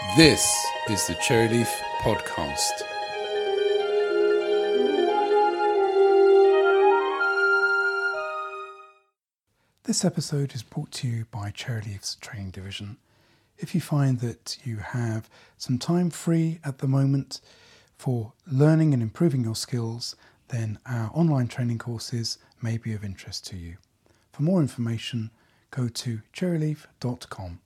This is the Cherryleaf Podcast. This episode is brought to you by Cherryleaf's training division. If you find that you have some time free at the moment for learning and improving your skills, then our online training courses may be of interest to you. For more information, go to cherryleaf.com.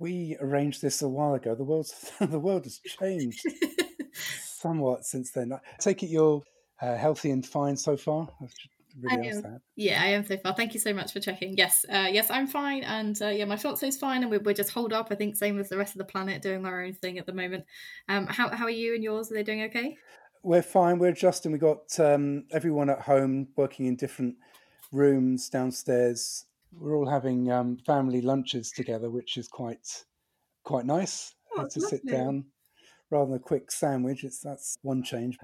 We arranged this a while ago. The world's the world has changed somewhat since then. I take it you're uh, healthy and fine so far. Really I am. Yeah, I am so far. Thank you so much for checking. Yes, uh, yes, I'm fine, and uh, yeah, my fiance's fine, and we're, we're just holed up. I think same as the rest of the planet, doing our own thing at the moment. Um, how how are you and yours? Are they doing okay? We're fine. We're adjusting. We got um, everyone at home working in different rooms downstairs. We're all having um, family lunches together, which is quite quite nice Oh, uh, to sit lovely. down rather than a quick sandwich. It's that's one change.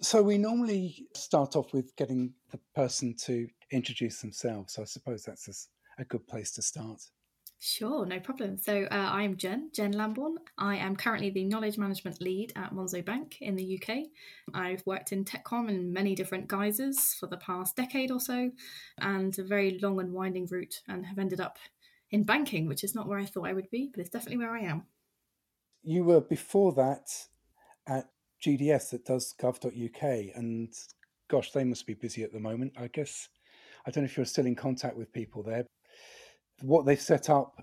So we normally start off with getting the person to introduce themselves. So I suppose that's a good place to start. Sure, no problem. So uh, I'm Jen, Jen Lambourne. I am currently the knowledge management lead at Monzo Bank in the UK. I've worked in TechCom in many different guises for the past decade or so, and a very long and winding route, and have ended up in banking, which is not where I thought I would be, but it's definitely where I am. You were before that at GDS that does gov.uk, and gosh, they must be busy at the moment. I guess I don't know if you're still in contact with people there. What they've set up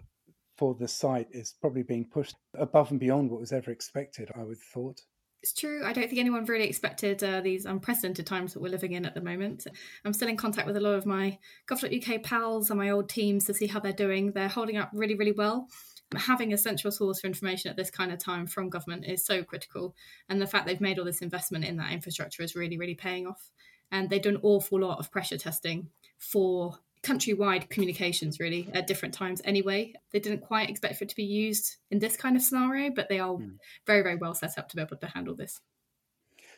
for the site is probably being pushed above and beyond what was ever expected. I would have thought. It's true. I don't think anyone really expected uh, these unprecedented times that we're living in at the moment. I'm still in contact with a lot of my Gov.uk pals and my old teams to see how they're doing. They're holding up really, really well. Having a central source for information at this kind of time from government is so critical. And the fact they've made all this investment in that infrastructure is really, really paying off. And they've done an awful lot of pressure testing for countrywide communications really at different times anyway. They didn't quite expect for it to be used in this kind of scenario, but they are Hmm. very, very well set up to be able to handle this.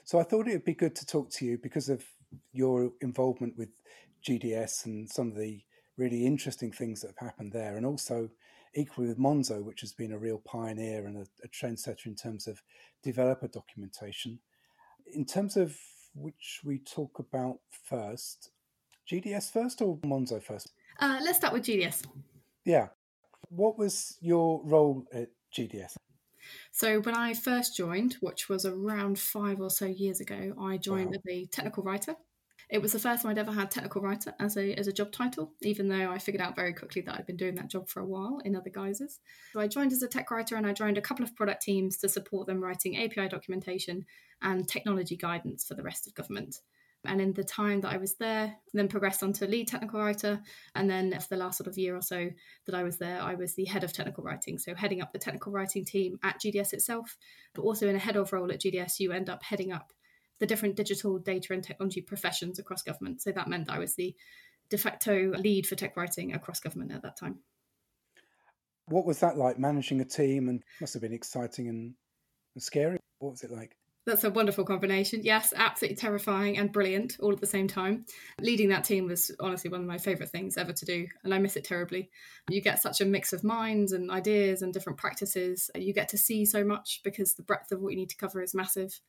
So I thought it would be good to talk to you because of your involvement with GDS and some of the really interesting things that have happened there, and also equally with Monzo, which has been a real pioneer and a, a trendsetter in terms of developer documentation. In terms of which we talk about first, GDS first or Monzo first? Uh, let's start with GDS. Yeah. What was your role at GDS? So when I first joined, which was around five or so years ago, I joined Wow. as a technical writer. It was the first time I'd ever had technical writer as a as a job title, even though I figured out very quickly that I'd been doing that job for a while in other guises. So I joined as a tech writer and I joined a couple of product teams to support them writing API documentation and technology guidance for the rest of government. And in the time that I was there, then progressed on to lead technical writer. And then for the last sort of year or so that I was there, I was the head of technical writing. So heading up the technical writing team at GDS itself, but also in a head of role at GDS, you end up heading up the different digital data and technology professions across government. So that meant that I was the de facto lead for tech writing across government at that time. What was that like managing a team and must have been exciting and, and scary? What was it like? That's a wonderful combination. Yes, absolutely terrifying and brilliant all at the same time. Leading that team was honestly one of my favourite things ever to do, and I miss it terribly. You get such a mix of minds and ideas and different practices. You get to see so much because the breadth of what you need to cover is massive.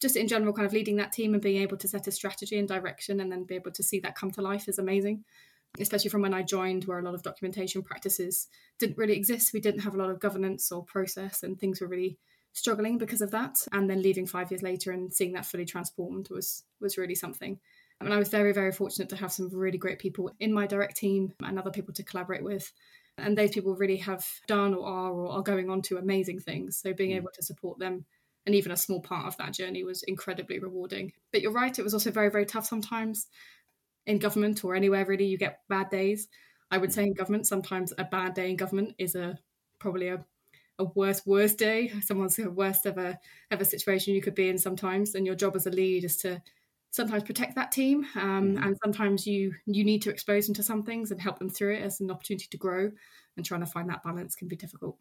Just in general, kind of leading that team and being able to set a strategy and direction and then be able to see that come to life is amazing. Especially from when I joined, where a lot of documentation practices didn't really exist. We didn't have a lot of governance or process, and things were really struggling because of that and then leaving five years later and seeing that fully transformed was was really something I mean, I was very, very fortunate to have some really great people in my direct team and other people to collaborate with. And those people really have done or are or are going on to amazing things. So being Mm. able to support them and even a small part of that journey was incredibly rewarding. But you're right, it was also very, very tough sometimes in government or anywhere really. You get bad days. I would say in government, sometimes a bad day in government is a probably a a worst worst day someone's worst ever ever situation you could be in sometimes and your job as a lead is to sometimes protect that team um, Mhm. and sometimes you you need to expose them to some things and help them through it as an opportunity to grow and trying to find that balance can be difficult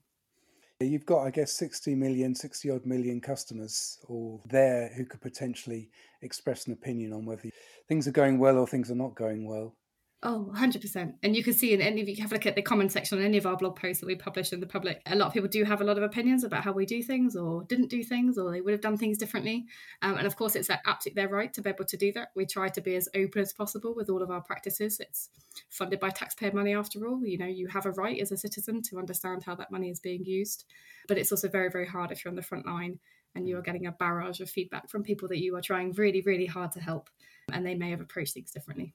You've got, I guess, 60 million, 60 odd million customers all there who could potentially express an opinion on whether things are going well or things are not going well. Oh, 100%. And you can see in any, if you have a look at the comment section on any of our blog posts that we publish in the public, a lot of people do have a lot of opinions about how we do things or didn't do things or they would have done things differently. Um, and of course, it's absolutely their right to be able to do that. We try to be as open as possible with all of our practices. It's funded by taxpayer money after all. You know, you have a right as a citizen to understand how that money is being used. But it's also very, very hard if you're on the front line and you are getting a barrage of feedback from people that you are trying really, really hard to help and they may have approached things differently.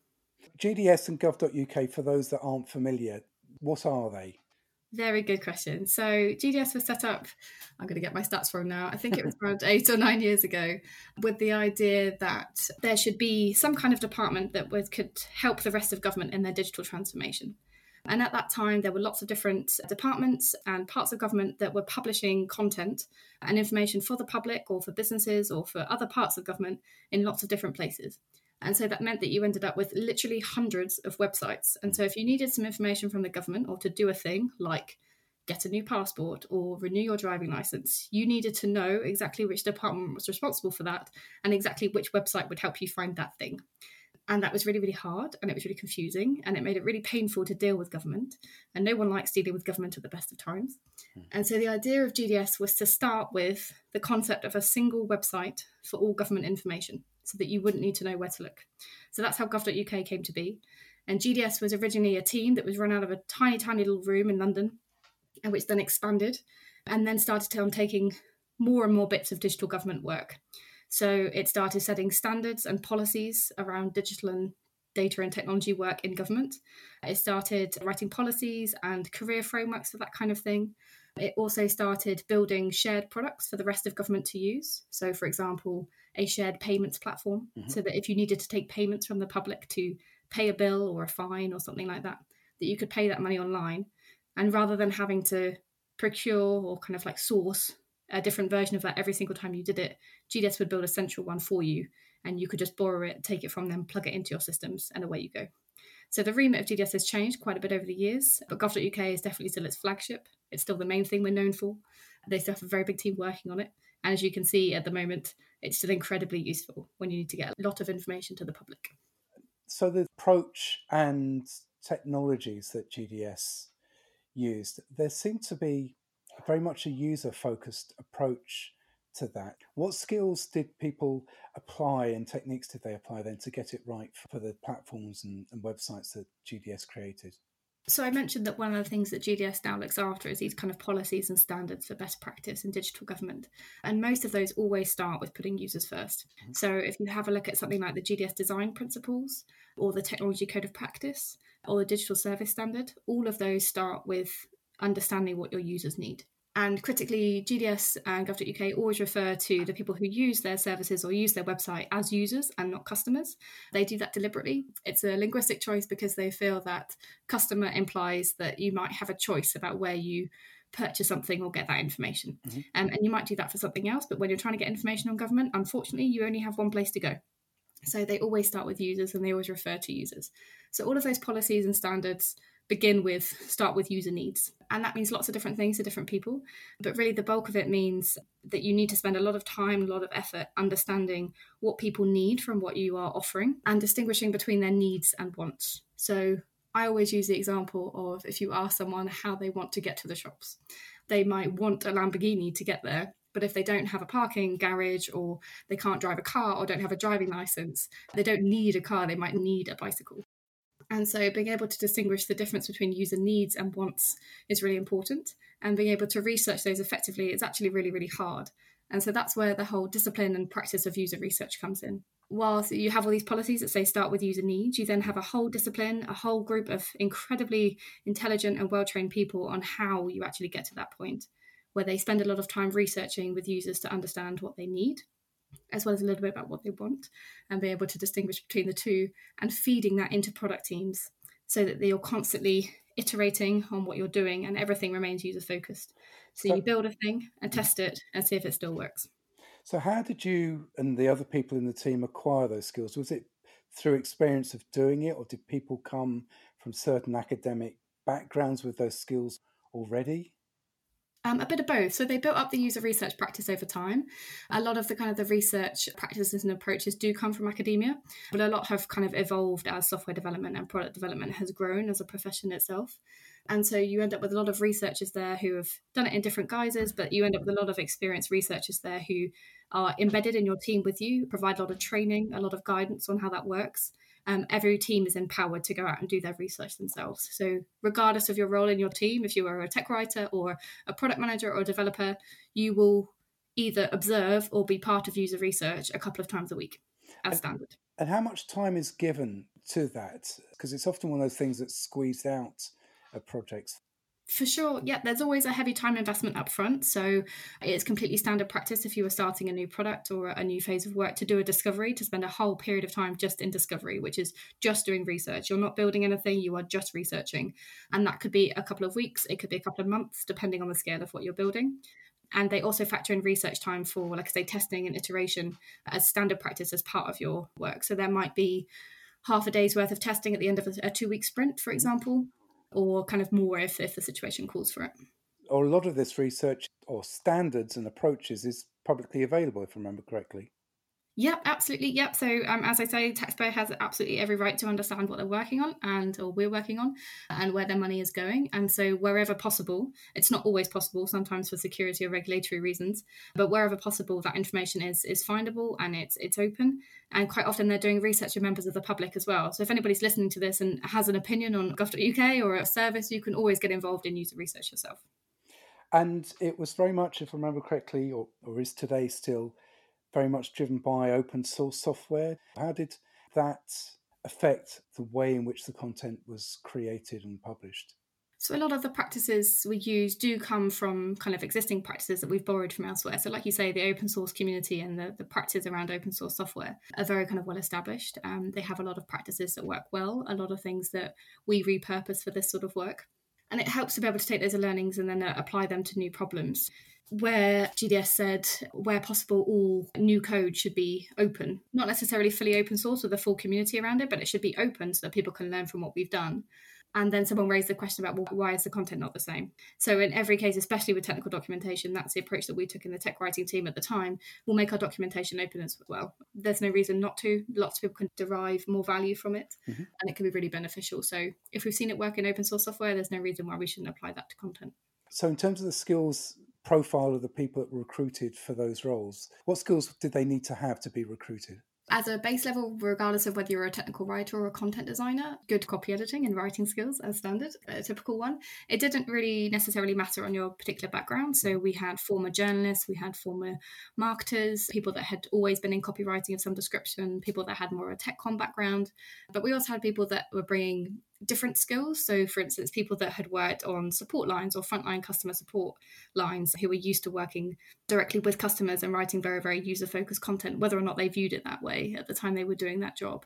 GDS and gov.uk, for those that aren't familiar, what are they? Very good question. So GDS was set up, I'm going to get my stats from now, I think it was around eight or nine years ago, with the idea that there should be some kind of department that would, could help the rest of government in their digital transformation. And at that time, there were lots of different departments and parts of government that were publishing content and information for the public or for businesses or for other parts of government in lots of different places. And so that meant that you ended up with literally hundreds of websites. And so if you needed some information from the government or to do a thing like get a new passport or renew your driving license, you needed to know exactly which department was responsible for that and exactly which website would help you find that thing. And that was really, really hard and it was really confusing and it made it really painful to deal with government. And no one likes dealing with government at the best of times. Mm. And so the idea of GDS was to start with the concept of a single website for all government information so that you wouldn't need to know where to look. So that's how gov.uk came to be. And GDS was originally a team that was run out of a tiny, tiny little room in London, and which then expanded and then started on um, taking more and more bits of digital government work. So it started setting standards and policies around digital and data and technology work in government. It started writing policies and career frameworks for that kind of thing. It also started building shared products for the rest of government to use. So, for example, a shared payments platform mm-hmm. so that if you needed to take payments from the public to pay a bill or a fine or something like that, that you could pay that money online. And rather than having to procure or kind of like source a different version of that every single time you did it, GDS would build a central one for you and you could just borrow it, take it from them, plug it into your systems, and away you go. So the remit of GDS has changed quite a bit over the years, but gov.uk is definitely still its flagship. It's still the main thing we're known for. They still have a very big team working on it. And as you can see at the moment, it's still incredibly useful when you need to get a lot of information to the public. So the approach and technologies that GDS used, there seemed to be very much a user focused approach to that. What skills did people apply and techniques did they apply then to get it right for the platforms and, and websites that GDS created? So I mentioned that one of the things that GDS now looks after is these kind of policies and standards for best practice in digital government. And most of those always start with putting users 1st mm-hmm. So if you have a look at something like the GDS design principles or the technology code of practice or the digital service standard, all of those start with understanding what your users need. And critically, GDS and gov.uk always refer to the people who use their services or use their website as users and not customers. They do that deliberately. It's a linguistic choice because they feel that customer implies that you might have a choice about where you purchase something or get that information. Mm-hmm. Um, and you might do that for something else, but when you're trying to get information on government, unfortunately, you only have one place to go. So they always start with users and they always refer to users. So all of those policies and standards begin with start with user needs. And that means lots of different things to different people. But really the bulk of it means that you need to spend a lot of time a lot of effort understanding what people need from what you are offering and distinguishing between their needs and wants. So i always use the example of if you ask someone how they want to get to the shops they might want a lamborghini to get there but if they don't have a parking garage or they can't drive a car or don't have a driving license, they don't need a car, they might need a bicycle. And so being able to distinguish the difference between user needs and wants is really important. And being able to research those effectively is actually really, really hard. And so that's where the whole discipline and practice of user research comes in. Whilst you have all these policies that say start with user needs, you then have a whole discipline, a whole group of incredibly intelligent and well trained people on how you actually get to that point, where they spend a lot of time researching with users to understand what they need as well as a little bit about what they want and be able to distinguish between the two and feeding that into product teams so that you're constantly iterating on what you're doing and everything remains user focused. So, so you build a thing and test it and see if it still works. So, how did you and the other people in the team acquire those skills? Was it through experience of doing it, or did people come from certain academic backgrounds with those skills already? Um, a bit of both. So they built up the user research practice over time. A lot of the kind of the research practices and approaches do come from academia, but a lot have kind of evolved as software development and product development has grown as a profession itself. And so you end up with a lot of researchers there who have done it in different guises, but you end up with a lot of experienced researchers there who are embedded in your team with you, provide a lot of training, a lot of guidance on how that works. Um, every team is empowered to go out and do their research themselves. So, regardless of your role in your team, if you are a tech writer or a product manager or a developer, you will either observe or be part of user research a couple of times a week as and, standard. And how much time is given to that? Because it's often one of those things that's squeezed out of projects? For sure, yeah, there's always a heavy time investment up front. So it's completely standard practice if you are starting a new product or a new phase of work to do a discovery, to spend a whole period of time just in discovery, which is just doing research. You're not building anything, you are just researching. And that could be a couple of weeks, it could be a couple of months, depending on the scale of what you're building. And they also factor in research time for, like I say, testing and iteration as standard practice as part of your work. So there might be half a day's worth of testing at the end of a two week sprint, for example, or kind of more if, if the situation calls for it. Or a lot of this research or standards and approaches is publicly available, if I remember correctly. Yep, absolutely. Yep. So, um, as I say, taxpayer has absolutely every right to understand what they're working on and or we're working on, and where their money is going. And so, wherever possible, it's not always possible. Sometimes for security or regulatory reasons, but wherever possible, that information is is findable and it's it's open. And quite often, they're doing research with members of the public as well. So, if anybody's listening to this and has an opinion on gov.uk or a service, you can always get involved in user research yourself. And it was very much, if I remember correctly, or, or is today still very much driven by open source software. How did that affect the way in which the content was created and published? So a lot of the practices we use do come from kind of existing practices that we've borrowed from elsewhere. So like you say, the open source community and the, the practices around open source software are very kind of well established. Um, they have a lot of practices that work well, a lot of things that we repurpose for this sort of work. And it helps to be able to take those learnings and then uh, apply them to new problems where GDS said, where possible, all new code should be open. Not necessarily fully open source with a full community around it, but it should be open so that people can learn from what we've done. And then someone raised the question about, well, why is the content not the same? So, in every case, especially with technical documentation, that's the approach that we took in the tech writing team at the time. We'll make our documentation open as well. There's no reason not to. Lots of people can derive more value from it, mm-hmm. and it can be really beneficial. So, if we've seen it work in open source software, there's no reason why we shouldn't apply that to content. So, in terms of the skills profile of the people that were recruited for those roles. What skills did they need to have to be recruited? As a base level, regardless of whether you're a technical writer or a content designer, good copy editing and writing skills as standard, a typical one. It didn't really necessarily matter on your particular background. So mm. we had former journalists, we had former marketers, people that had always been in copywriting of some description, people that had more of a tech com background. But we also had people that were bringing different skills. So, for instance, people that had worked on support lines or frontline customer support lines who were used to working directly with customers and writing very, very user focused content, whether or not they viewed it that way at the time they were doing that job.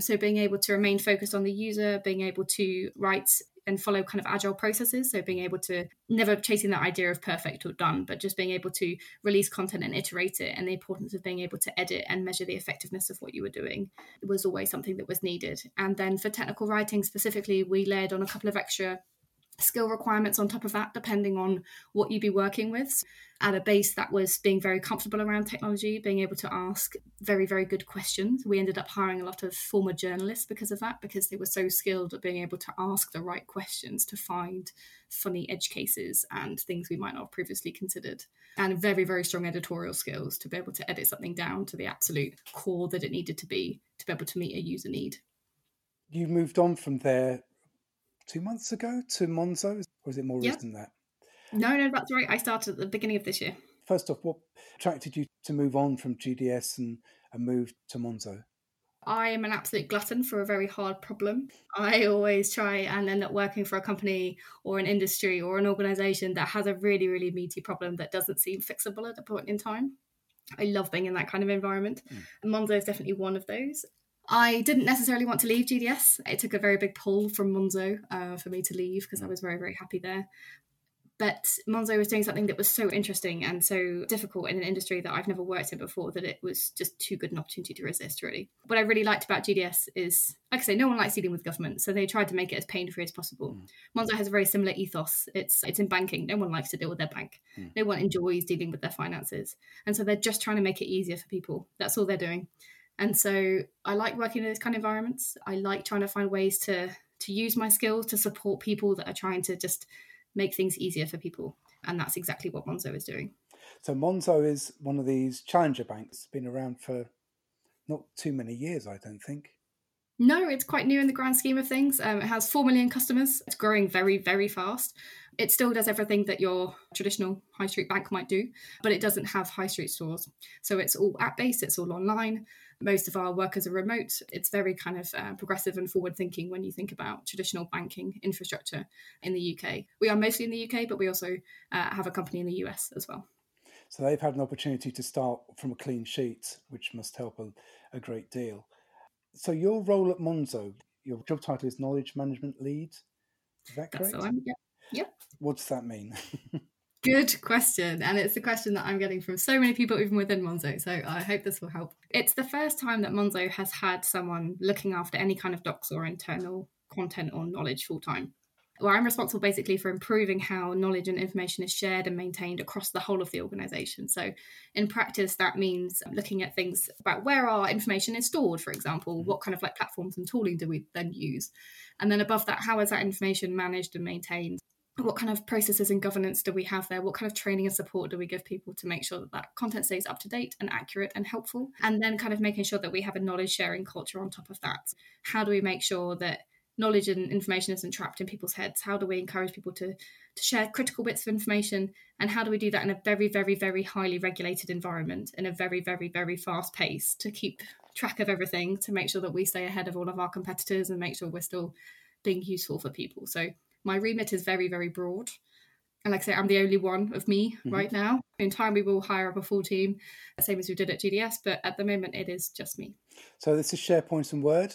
So, being able to remain focused on the user, being able to write and follow kind of agile processes. So being able to never chasing that idea of perfect or done, but just being able to release content and iterate it, and the importance of being able to edit and measure the effectiveness of what you were doing was always something that was needed. And then for technical writing specifically, we laid on a couple of extra skill requirements on top of that, depending on what you'd be working with. At a base that was being very comfortable around technology, being able to ask very, very good questions. We ended up hiring a lot of former journalists because of that, because they were so skilled at being able to ask the right questions to find funny edge cases and things we might not have previously considered. And very, very strong editorial skills to be able to edit something down to the absolute core that it needed to be to be able to meet a user need. You moved on from there two months ago to Monzo, or is it more yep. recent than that? No, no, that's right. I started at the beginning of this year. First off, what attracted you to move on from GDS and, and move to Monzo? I am an absolute glutton for a very hard problem. I always try and end up working for a company or an industry or an organization that has a really, really meaty problem that doesn't seem fixable at a point in time. I love being in that kind of environment. Mm. Monzo is definitely one of those. I didn't necessarily want to leave GDS. It took a very big pull from Monzo uh, for me to leave because I was very, very happy there. But Monzo was doing something that was so interesting and so difficult in an industry that I've never worked in before that it was just too good an opportunity to resist, really. What I really liked about GDS is, like I say, no one likes dealing with government, so they tried to make it as pain free as possible. Mm. Monzo has a very similar ethos. It's it's in banking. No one likes to deal with their bank. Mm. No one enjoys dealing with their finances. And so they're just trying to make it easier for people. That's all they're doing. And so I like working in those kind of environments. I like trying to find ways to to use my skills to support people that are trying to just make things easier for people. And that's exactly what Monzo is doing. So Monzo is one of these challenger banks, been around for not too many years, I don't think. No, it's quite new in the grand scheme of things. Um, it has 4 million customers. It's growing very, very fast. It still does everything that your traditional high street bank might do, but it doesn't have high street stores. So it's all app based, it's all online. Most of our workers are remote. It's very kind of uh, progressive and forward thinking when you think about traditional banking infrastructure in the UK. We are mostly in the UK, but we also uh, have a company in the US as well. So they've had an opportunity to start from a clean sheet, which must help a, a great deal. So your role at Monzo, your job title is Knowledge Management Lead. Is that correct? That's yeah. yeah. What does that mean? Good question. And it's a question that I'm getting from so many people, even within Monzo. So I hope this will help. It's the first time that Monzo has had someone looking after any kind of docs or internal content or knowledge full time. Well, I'm responsible basically for improving how knowledge and information is shared and maintained across the whole of the organization. So, in practice, that means looking at things about where our information is stored, for example, mm-hmm. what kind of like platforms and tooling do we then use? And then above that, how is that information managed and maintained? what kind of processes and governance do we have there what kind of training and support do we give people to make sure that that content stays up to date and accurate and helpful and then kind of making sure that we have a knowledge sharing culture on top of that how do we make sure that knowledge and information isn't trapped in people's heads how do we encourage people to to share critical bits of information and how do we do that in a very very very highly regulated environment in a very very very fast pace to keep track of everything to make sure that we stay ahead of all of our competitors and make sure we're still being useful for people so my remit is very, very broad. And like I say, I'm the only one of me mm-hmm. right now. In time, we will hire up a full team, same as we did at GDS, but at the moment, it is just me. So this is SharePoint and Word?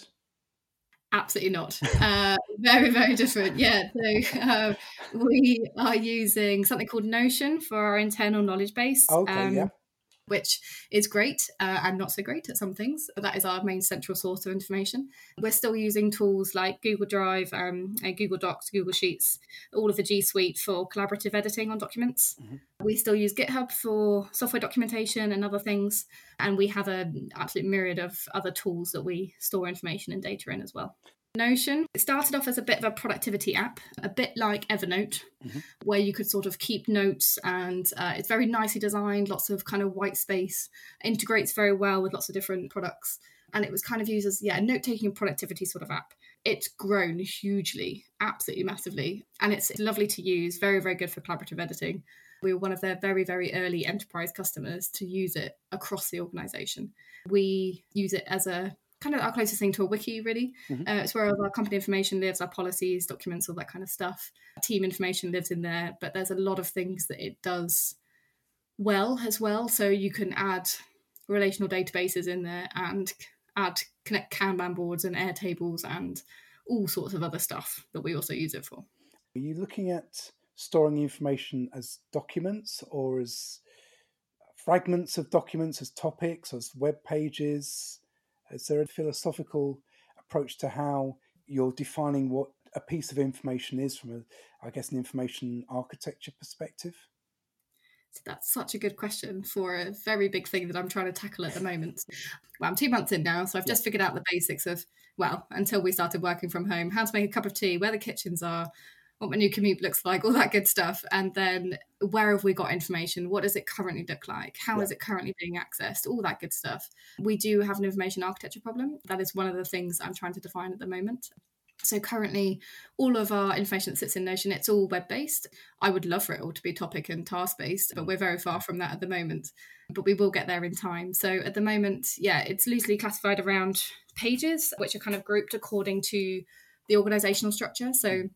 Absolutely not. Uh, very, very different. Yeah. So uh, we are using something called Notion for our internal knowledge base. Okay. Um, yeah which is great uh, and not so great at some things. But that is our main central source of information. We're still using tools like Google Drive, um, Google Docs, Google Sheets, all of the G Suite for collaborative editing on documents. Mm-hmm. We still use GitHub for software documentation and other things. And we have an absolute myriad of other tools that we store information and data in as well. Notion. It started off as a bit of a productivity app, a bit like Evernote, mm-hmm. where you could sort of keep notes and uh, it's very nicely designed, lots of kind of white space, integrates very well with lots of different products. And it was kind of used as, yeah, a note taking and productivity sort of app. It's grown hugely, absolutely massively. And it's lovely to use, very, very good for collaborative editing. We were one of their very, very early enterprise customers to use it across the organization. We use it as a kind of our closest thing to a wiki, really. Mm-hmm. Uh, it's where our company information lives, our policies, documents, all that kind of stuff. Team information lives in there, but there's a lot of things that it does well as well. So you can add relational databases in there and add connect Kanban boards and Airtables and all sorts of other stuff that we also use it for. Are you looking at storing information as documents or as fragments of documents, as topics, as web pages? Is there a philosophical approach to how you're defining what a piece of information is from a, I guess, an information architecture perspective? So that's such a good question for a very big thing that I'm trying to tackle at the moment. Well, I'm two months in now, so I've just figured out the basics of, well, until we started working from home, how to make a cup of tea, where the kitchens are, what my new commute looks like, all that good stuff. And then where have we got information? What does it currently look like? How yeah. is it currently being accessed? All that good stuff. We do have an information architecture problem. That is one of the things I'm trying to define at the moment. So currently, all of our information that sits in Notion, it's all web based. I would love for it all to be topic and task based, but we're very far from that at the moment. But we will get there in time. So at the moment, yeah, it's loosely classified around pages, which are kind of grouped according to the organizational structure. So hmm.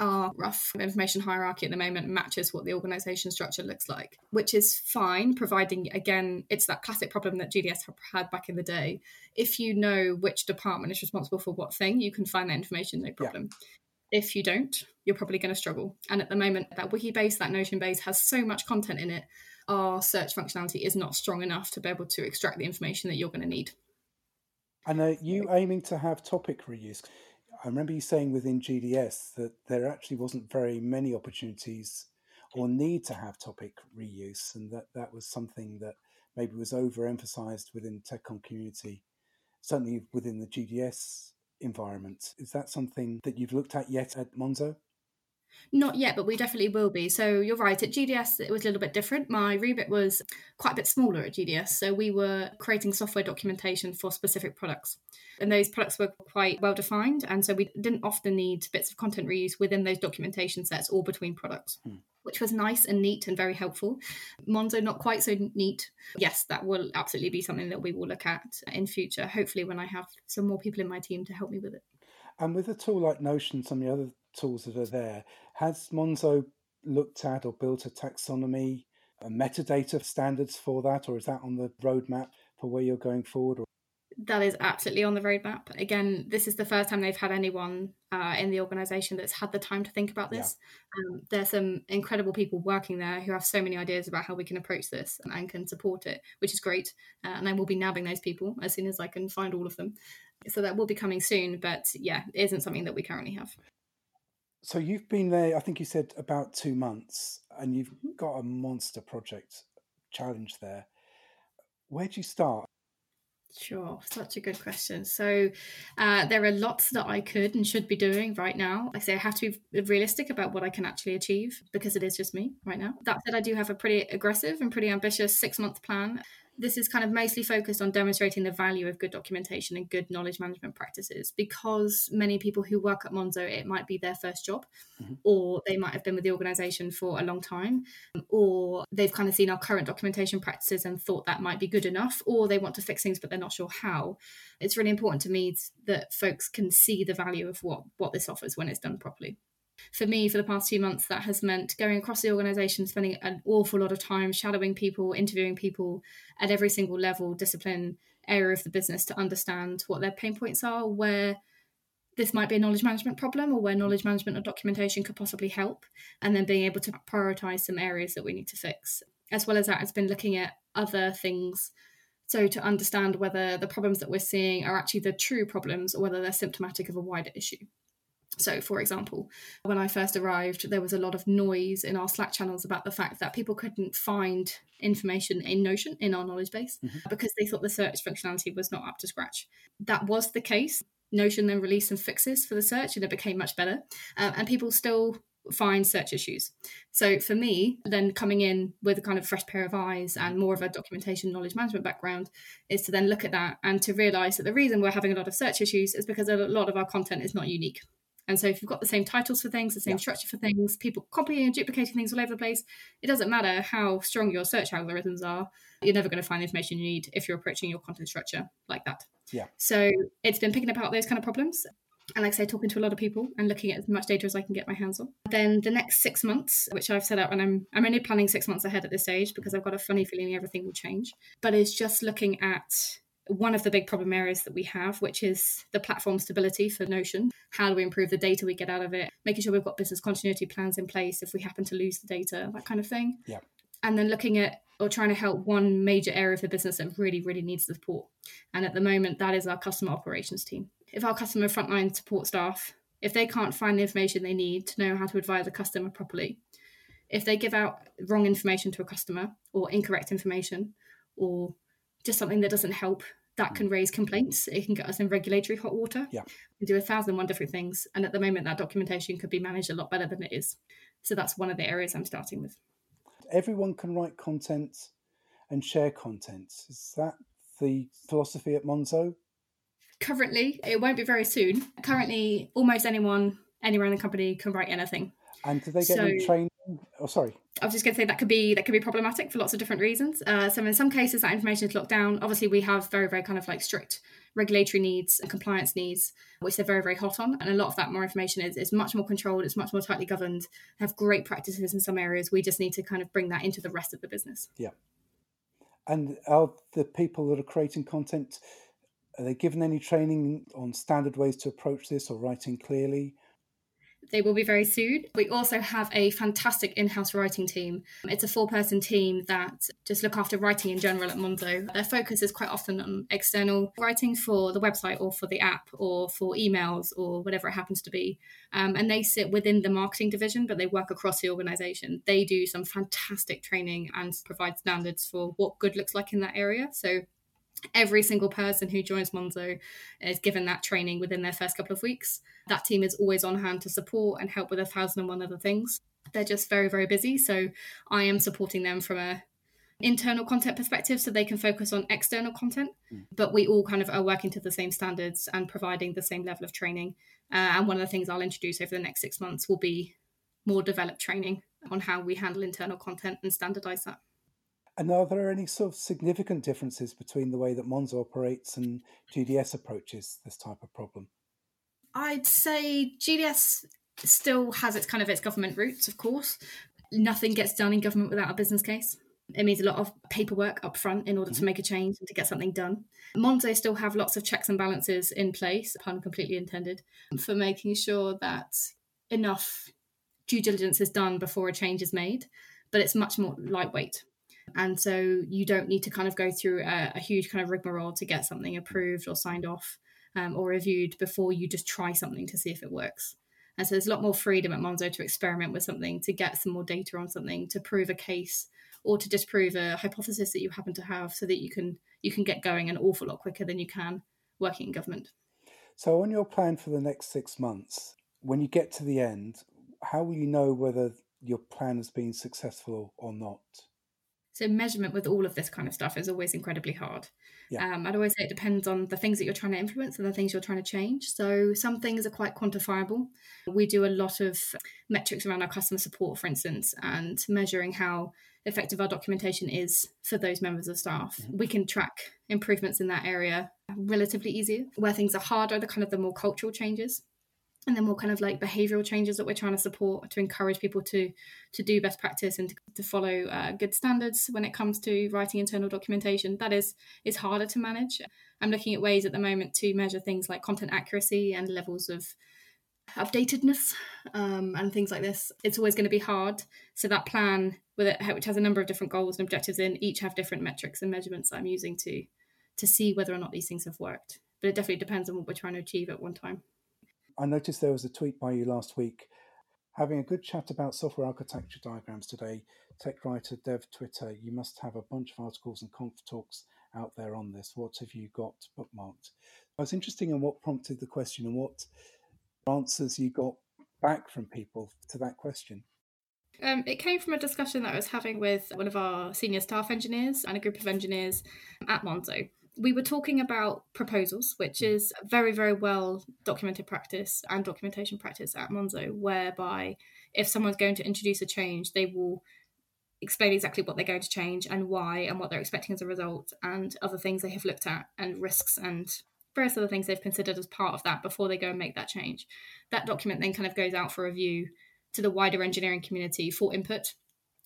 Our rough information hierarchy at the moment matches what the organization structure looks like, which is fine, providing, again, it's that classic problem that GDS had back in the day. If you know which department is responsible for what thing, you can find that information, no problem. Yeah. If you don't, you're probably going to struggle. And at the moment, that wiki base, that Notion base has so much content in it, our search functionality is not strong enough to be able to extract the information that you're going to need. And are you aiming to have topic reuse? I remember you saying within GDS that there actually wasn't very many opportunities hmm. or need to have topic reuse, and that that was something that maybe was overemphasized within the TechCom community, certainly within the GDS environment. Is that something that you've looked at yet at Monzo? Not yet, but we definitely will be. So you're right. At GDS, it was a little bit different. My remit was quite a bit smaller at GDS. So we were creating software documentation for specific products. And those products were quite well defined. And so we didn't often need bits of content reuse within those documentation sets or between products. Hmm which was nice and neat and very helpful. Monzo, not quite so neat. Yes, that will absolutely be something that we will look at in future, hopefully, when I have some more people in my team to help me with it. And with a tool like Notion, some of the other tools that are there. Has Monzo looked at or built a taxonomy, a metadata standards for that, or is that on the roadmap for where you're going forward? Or? That is absolutely on the roadmap. Again, this is the first time they've had anyone uh, in the organisation that's had the time to think about this. Yeah. Um, there's some incredible people working there who have so many ideas about how we can approach this and, and can support it, which is great. Uh, and I will be nabbing those people as soon as I can find all of them. So that will be coming soon. But yeah, it isn't something that we currently have. So you've been there, I think you said about two months, and you've Mm-hmm. got a monster project challenge there. Where do you start? Sure, such a good question. So, uh, there are lots that I could and should be doing right now. Like I say, I have to be realistic about what I can actually achieve because it is just me right now. That said, I do have a pretty aggressive and pretty ambitious six month plan this is kind of mostly focused on demonstrating the value of good documentation and good knowledge management practices because many people who work at Monzo, it might be their first job, mm-hmm. or they might have been with the organization for a long time, or they've kind of seen our current documentation practices and thought that might be good enough, or they want to fix things but they're not sure how. It's really important to me that folks can see the value of what, what this offers when it's done properly for me for the past few months that has meant going across the organization spending an awful lot of time shadowing people interviewing people at every single level discipline area of the business to understand what their pain points are where this might be a knowledge management problem or where knowledge management or documentation could possibly help and then being able to prioritize some areas that we need to fix. As well as that it's been looking at other things. So to understand whether the problems that we're seeing are actually the true problems or whether they're symptomatic of a wider issue so, for example, when I first arrived, there was a lot of noise in our Slack channels about the fact that people couldn't find information in Notion in our knowledge base mm-hmm. because they thought the search functionality was not up to scratch. That was the case. Notion then released some fixes for the search and it became much better. Um, and people still find search issues. So for me, then coming in with a kind of fresh pair of eyes and more of a documentation knowledge management background is to then look at that and to realize that the reason we're having a lot of search issues is because a lot of our content is not unique. And so if you've got the same titles for things, the same yeah. structure for things, people copying and duplicating things all over the place, it doesn't matter how strong your search algorithms are, you're never going to find the information you need if you're approaching your content structure like that. Yeah. So it's been picking apart those kind of problems. And like I say, talking to a lot of people and looking at as much data as I can get my hands on. Then the next six months, which I've set up, and I'm I'm only planning six months ahead at this stage because I've got a funny feeling everything will change. But it's just looking at one of the big problem areas that we have, which is the platform stability for Notion. How do we improve the data we get out of it? Making sure we've got business continuity plans in place if we happen to lose the data, that kind of thing. Yeah. And then looking at or trying to help one major area of the business that really, really needs support. And at the moment, that is our customer operations team. If our customer frontline support staff, if they can't find the information they need to know how to advise a customer properly, if they give out wrong information to a customer or incorrect information or just something that doesn't help that mm. can raise complaints. It can get us in regulatory hot water. Yeah. We do a thousand one different things. And at the moment, that documentation could be managed a lot better than it is. So that's one of the areas I'm starting with. Everyone can write content and share content. Is that the philosophy at Monzo? Currently, it won't be very soon. Currently, almost anyone anywhere in the company can write anything. And do they get so, any training? Oh, sorry. I was just going to say that could be that could be problematic for lots of different reasons. Uh, so in some cases, that information is locked down. Obviously, we have very very kind of like strict regulatory needs and compliance needs, which they're very very hot on. And a lot of that more information is is much more controlled. It's much more tightly governed. Have great practices in some areas. We just need to kind of bring that into the rest of the business. Yeah. And are the people that are creating content are they given any training on standard ways to approach this or writing clearly? They will be very soon. We also have a fantastic in house writing team. It's a four person team that just look after writing in general at Monzo. Their focus is quite often on external writing for the website or for the app or for emails or whatever it happens to be. Um, and they sit within the marketing division, but they work across the organization. They do some fantastic training and provide standards for what good looks like in that area. So every single person who joins Monzo is given that training within their first couple of weeks. That team is always on hand to support and help with a thousand and one other things. They're just very, very busy. So I am supporting them from a internal content perspective so they can focus on external content mm. but we all kind of are working to the same standards and providing the same level of training uh, and one of the things i'll introduce over the next six months will be more developed training on how we handle internal content and standardize that and are there any sort of significant differences between the way that Monzo operates and GDS approaches this type of problem? I'd say GDS still has its kind of its government roots, of course. Nothing gets done in government without a business case. It means a lot of paperwork up front in order mm-hmm. to make a change and to get something done. Monzo still have lots of checks and balances in place, pun completely intended, for making sure that enough due diligence is done before a change is made, but it's much more lightweight. And so you don't need to kind of go through a, a huge kind of rigmarole to get something approved or signed off um, or reviewed before you just try something to see if it works. And so there's a lot more freedom at Monzo to experiment with something, to get some more data on something, to prove a case, or to disprove a hypothesis that you happen to have, so that you can you can get going an awful lot quicker than you can working in government. So, on your plan for the next six months, when you get to the end, how will you know whether your plan has been successful or not? So measurement with all of this kind of stuff is always incredibly hard. Yeah. Um, I'd always say it depends on the things that you're trying to influence and the things you're trying to change. So some things are quite quantifiable. We do a lot of metrics around our customer support, for instance, and measuring how effective our documentation is for those members of staff. Mm-hmm. We can track improvements in that area relatively easier. Where things are harder, the kind of the more cultural changes and then more kind of like behavioral changes that we're trying to support to encourage people to to do best practice and to, to follow uh, good standards when it comes to writing internal documentation that is is harder to manage. I'm looking at ways at the moment to measure things like content accuracy and levels of updatedness um, and things like this. It's always going to be hard. So that plan with it which has a number of different goals and objectives in each have different metrics and measurements that i'm using to to see whether or not these things have worked. But it definitely depends on what we're trying to achieve at one time I noticed there was a tweet by you last week having a good chat about software architecture diagrams today. Tech writer, dev, Twitter, you must have a bunch of articles and conf talks out there on this. What have you got bookmarked? I was interested in what prompted the question and what answers you got back from people to that question. Um, it came from a discussion that I was having with one of our senior staff engineers and a group of engineers at Monzo we were talking about proposals, which mm. is a very, very well documented practice and documentation practice at Monzo, whereby if someone's going to introduce a change, they will explain exactly what they're going to change and why and what they're expecting as a result and other things they have looked at and risks and various other things they've considered as part of that before they go and make that change. That document then kind of goes out for review to the wider engineering community for input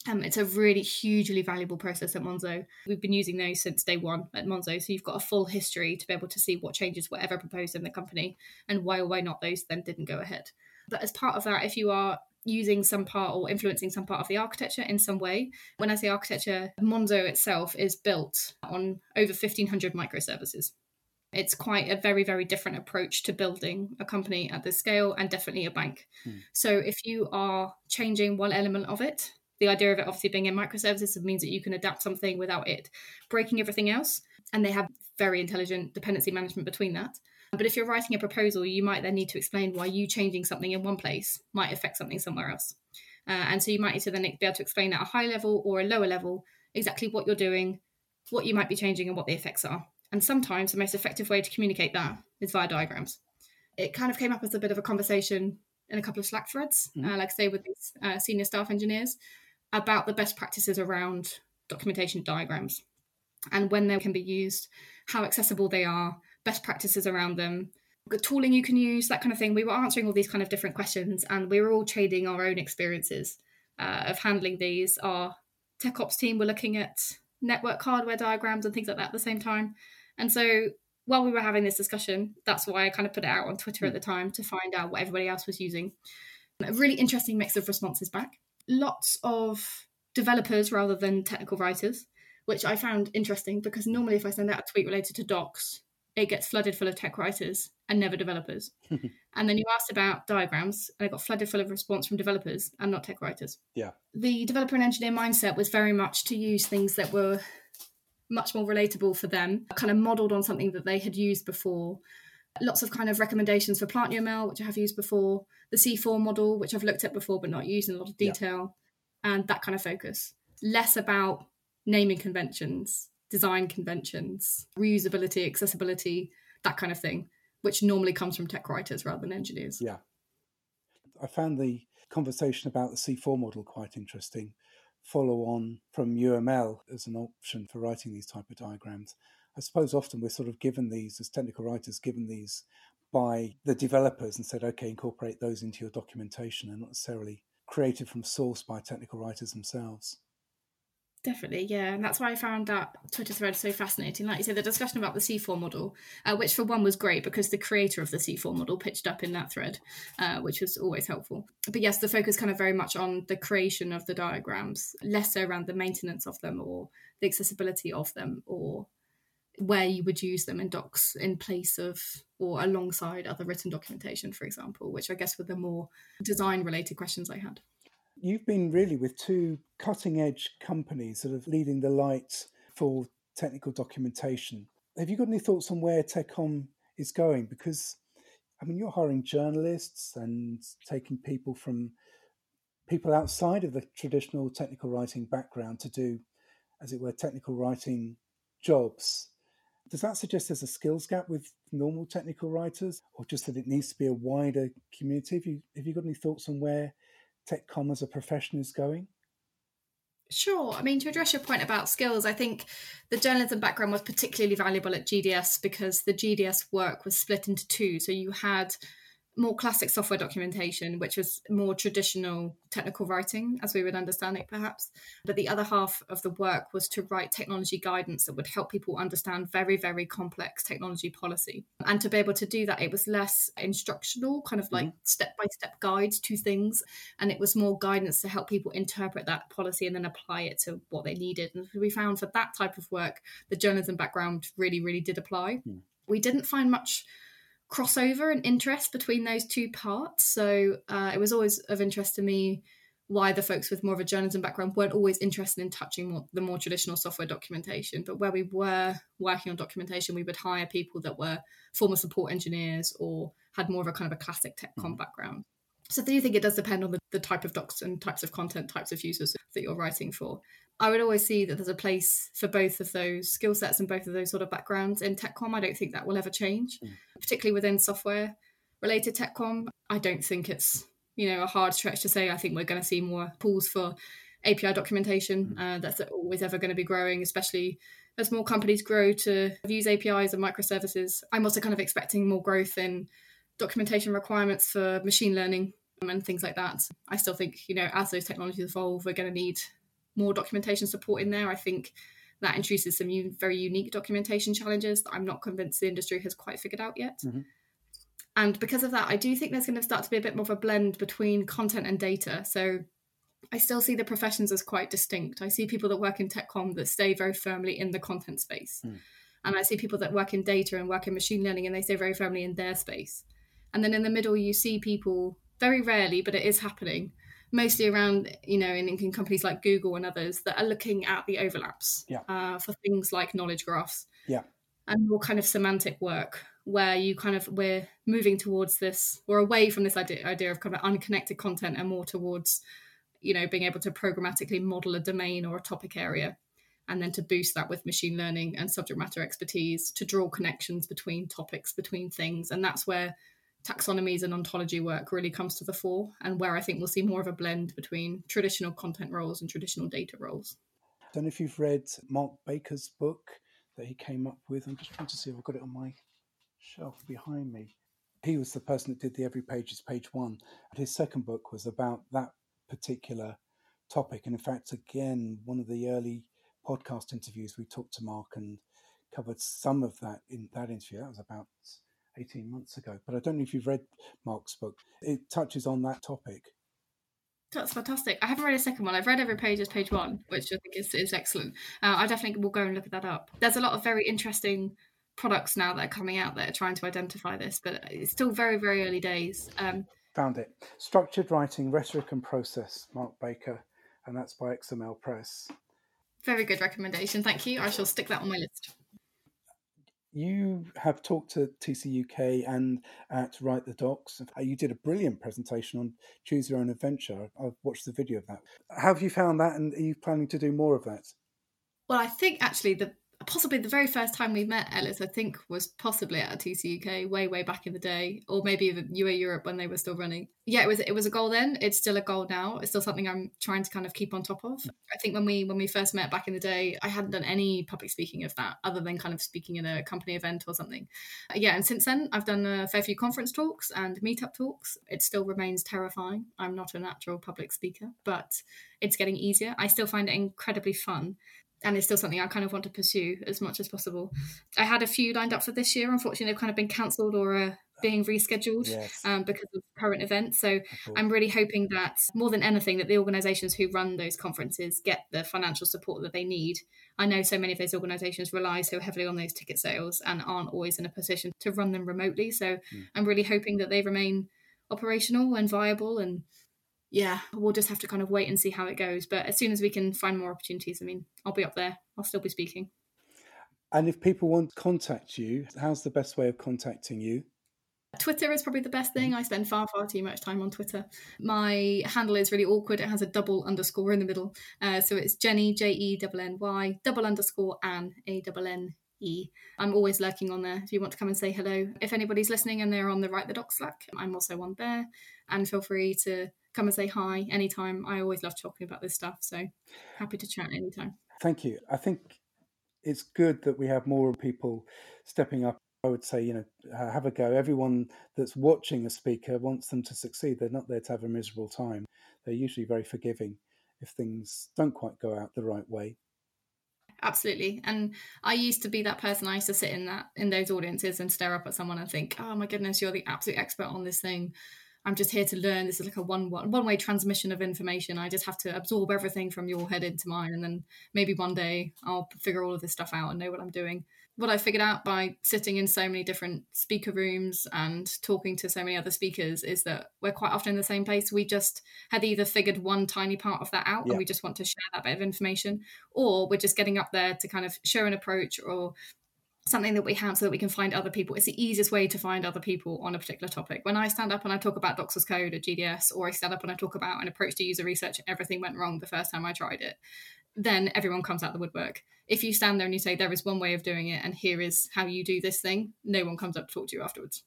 um, it's a really hugely valuable process at Monzo. We've been using those since day one at Monzo, so you've got a full history to be able to see what changes were ever proposed in the company and why or why not those then didn't go ahead. But as part of that, if you are using some part or influencing some part of the architecture in some way, when I say architecture, Monzo itself is built on over 1,500 microservices. It's quite a very, very different approach to building a company at this scale and definitely a bank. Hmm. So if you are changing one element of it, the idea of it obviously being in microservices means that you can adapt something without it breaking everything else. And they have very intelligent dependency management between that. But if you're writing a proposal, you might then need to explain why you changing something in one place might affect something somewhere else. Uh, and so you might need to then be able to explain at a high level or a lower level exactly what you're doing, what you might be changing, and what the effects are. And sometimes the most effective way to communicate that is via diagrams. It kind of came up as a bit of a conversation in a couple of Slack threads, mm-hmm. uh, like I say, with these uh, senior staff engineers, about the best practices around documentation diagrams and when they can be used, how accessible they are, best practices around them, the tooling you can use, that kind of thing. We were answering all these kind of different questions and we were all trading our own experiences uh, of handling these. Our tech ops team were looking at network hardware diagrams and things like that at the same time. And so while we were having this discussion, that's why I kind of put it out on Twitter at the time to find out what everybody else was using. A really interesting mix of responses back. Lots of developers rather than technical writers, which I found interesting because normally if I send out a tweet related to docs, it gets flooded full of tech writers and never developers. and then you asked about diagrams, and I got flooded full of response from developers and not tech writers. Yeah. The developer and engineer mindset was very much to use things that were much more relatable for them, kind of modeled on something that they had used before. Lots of kind of recommendations for PlantUML, which I have used before, the C4 model, which I've looked at before but not used in a lot of detail, yeah. and that kind of focus. Less about naming conventions, design conventions, reusability, accessibility, that kind of thing, which normally comes from tech writers rather than engineers. Yeah. I found the conversation about the C4 model quite interesting. Follow on from UML as an option for writing these type of diagrams. I suppose often we're sort of given these as technical writers, given these by the developers and said, okay, incorporate those into your documentation and not necessarily created from source by technical writers themselves. Definitely, yeah, and that's why I found that Twitter thread so fascinating. Like you said, the discussion about the C4 model, uh, which for one was great because the creator of the C4 model pitched up in that thread, uh, which was always helpful. But yes, the focus kind of very much on the creation of the diagrams, less so around the maintenance of them or the accessibility of them or where you would use them in docs in place of or alongside other written documentation, for example, which I guess were the more design related questions I had. You've been really with two cutting edge companies that are leading the light for technical documentation. Have you got any thoughts on where TechCom is going? Because, I mean, you're hiring journalists and taking people from people outside of the traditional technical writing background to do, as it were, technical writing jobs. Does that suggest there's a skills gap with normal technical writers, or just that it needs to be a wider community? Have you, have you got any thoughts on where TechCom as a profession is going? Sure. I mean, to address your point about skills, I think the journalism background was particularly valuable at GDS because the GDS work was split into two. So you had more classic software documentation, which was more traditional technical writing, as we would understand it, perhaps. But the other half of the work was to write technology guidance that would help people understand very, very complex technology policy. And to be able to do that, it was less instructional, kind of like step by step guides to things. And it was more guidance to help people interpret that policy and then apply it to what they needed. And we found for that type of work, the journalism background really, really did apply. Mm. We didn't find much crossover and interest between those two parts. So uh, it was always of interest to me why the folks with more of a journalism background weren't always interested in touching more, the more traditional software documentation. But where we were working on documentation, we would hire people that were former support engineers or had more of a kind of a classic TechCom mm-hmm. background. So I do think it does depend on the, the type of docs and types of content, types of users that you're writing for. I would always see that there's a place for both of those skill sets and both of those sort of backgrounds in TechCom. I don't think that will ever change, mm. particularly within software related TechCom. I don't think it's you know a hard stretch to say. I think we're going to see more pools for API documentation. Mm. Uh, that's always ever going to be growing, especially as more companies grow to use APIs and microservices. I'm also kind of expecting more growth in documentation requirements for machine learning and things like that. I still think, you know, as those technologies evolve, we're going to need more documentation support in there. I think that introduces some u- very unique documentation challenges that I'm not convinced the industry has quite figured out yet. Mm-hmm. And because of that, I do think there's going to start to be a bit more of a blend between content and data. So I still see the professions as quite distinct. I see people that work in tech TechCom that stay very firmly in the content space. Mm. And I see people that work in data and work in machine learning and they stay very firmly in their space. And then in the middle, you see people very rarely, but it is happening, mostly around you know in, in companies like google and others that are looking at the overlaps yeah. uh, for things like knowledge graphs yeah and more kind of semantic work where you kind of we're moving towards this or away from this idea, idea of kind of unconnected content and more towards you know being able to programmatically model a domain or a topic area and then to boost that with machine learning and subject matter expertise to draw connections between topics between things and that's where taxonomies and ontology work really comes to the fore, and where I think we'll see more of a blend between traditional content roles and traditional data roles. I don't know if you've read Mark Baker's book that he came up with. I'm just trying to see if I've got it on my shelf behind me. He was the person that did the Every Page is Page One. And his second book was about that particular topic. And in fact, again, one of the early podcast interviews, we talked to Mark and covered some of that in that interview. That was about 18 months ago. But I don't know if you've read Mark's book. It touches on that topic. That's fantastic. I haven't read a second one. I've read every page as page one, which I think is, is excellent. Uh, I definitely will go and look at that up. There's a lot of very interesting products now that are coming out that are trying to identify this, but it's still very, very early days. Um, Found it. Structured Writing, Rhetoric and Process, Mark Baker, and that's by XML Press. Very good recommendation. Thank you. I shall stick that on my list you have talked to TCUK and at Write the Docs. Uh, you did a brilliant presentation on Choose Your Own Adventure. I've watched the video of that. How have you found that, and are you planning to do more of that? Well, I think actually the possibly the very first time we met Ellis, I think, was possibly at a TCUK way, way back in the day, or maybe even UA Europe when they were still running. Yeah, it was it was a goal then. It's still a goal now. It's still something I'm trying to kind of keep on top of. I think when we when we first met back in the day, I hadn't done any public speaking of that other than kind of speaking in a company event or something. Uh, yeah, and since then I've done a fair few conference talks and meetup talks. It still remains terrifying. I'm not a natural public speaker, but it's getting easier. I still find it incredibly fun and it's still something I kind of want to pursue as much as possible. I had a few lined up for this year. Unfortunately, they've kind of been cancelled or uh, being rescheduled yes. um, because of current events. So I'm really hoping that more than anything, that the organisations who run those conferences get the financial support that they need. I know so many of those organisations rely so heavily on those ticket sales and aren't always in a position to run them remotely. So mm. I'm really hoping that they remain operational and viable and yeah, we'll just have to kind of wait and see how it goes. But as soon as we can find more opportunities, I mean, I'll be up there. I'll still be speaking. And if people want to contact you, how's the best way of contacting you? Twitter is probably the best thing. I spend far, far too much time on Twitter. My handle is really awkward. It has a double underscore in the middle. Uh, so it's Jenny, J E N N Y, double underscore Anne, A N N E. I'm always lurking on there if you want to come and say hello. If anybody's listening and they're on the Write the Doc Slack, I'm also on there. And feel free to come and say hi anytime. I always love talking about this stuff. So happy to chat anytime. Thank you. I think it's good that we have more people stepping up. I would say, you know, have a go. Everyone that's watching a speaker wants them to succeed. They're not there to have a miserable time. They're usually very forgiving if things don't quite go out the right way absolutely and i used to be that person i used to sit in that in those audiences and stare up at someone and think oh my goodness you're the absolute expert on this thing I'm just here to learn. This is like a one one way transmission of information. I just have to absorb everything from your head into mine, and then maybe one day I'll figure all of this stuff out and know what I'm doing. What I figured out by sitting in so many different speaker rooms and talking to so many other speakers is that we're quite often in the same place. We just had either figured one tiny part of that out yeah. and we just want to share that bit of information, or we're just getting up there to kind of share an approach or something that we have so that we can find other people. It's the easiest way to find other people on a particular topic. When I stand up and I talk about Docs as Code or GDS, or I stand up and I talk about an approach to user research everything went wrong the first time I tried it, then everyone comes out the woodwork. If you stand there and you say, there is one way of doing it and here is how you do this thing, no one comes up to talk to you afterwards.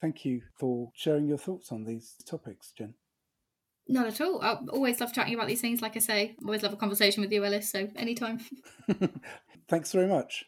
Thank you for sharing your thoughts on these topics, Jen. Not at all. I always love chatting about these things. Like I say, always love a conversation with you, Ellis. So anytime. Thanks very much.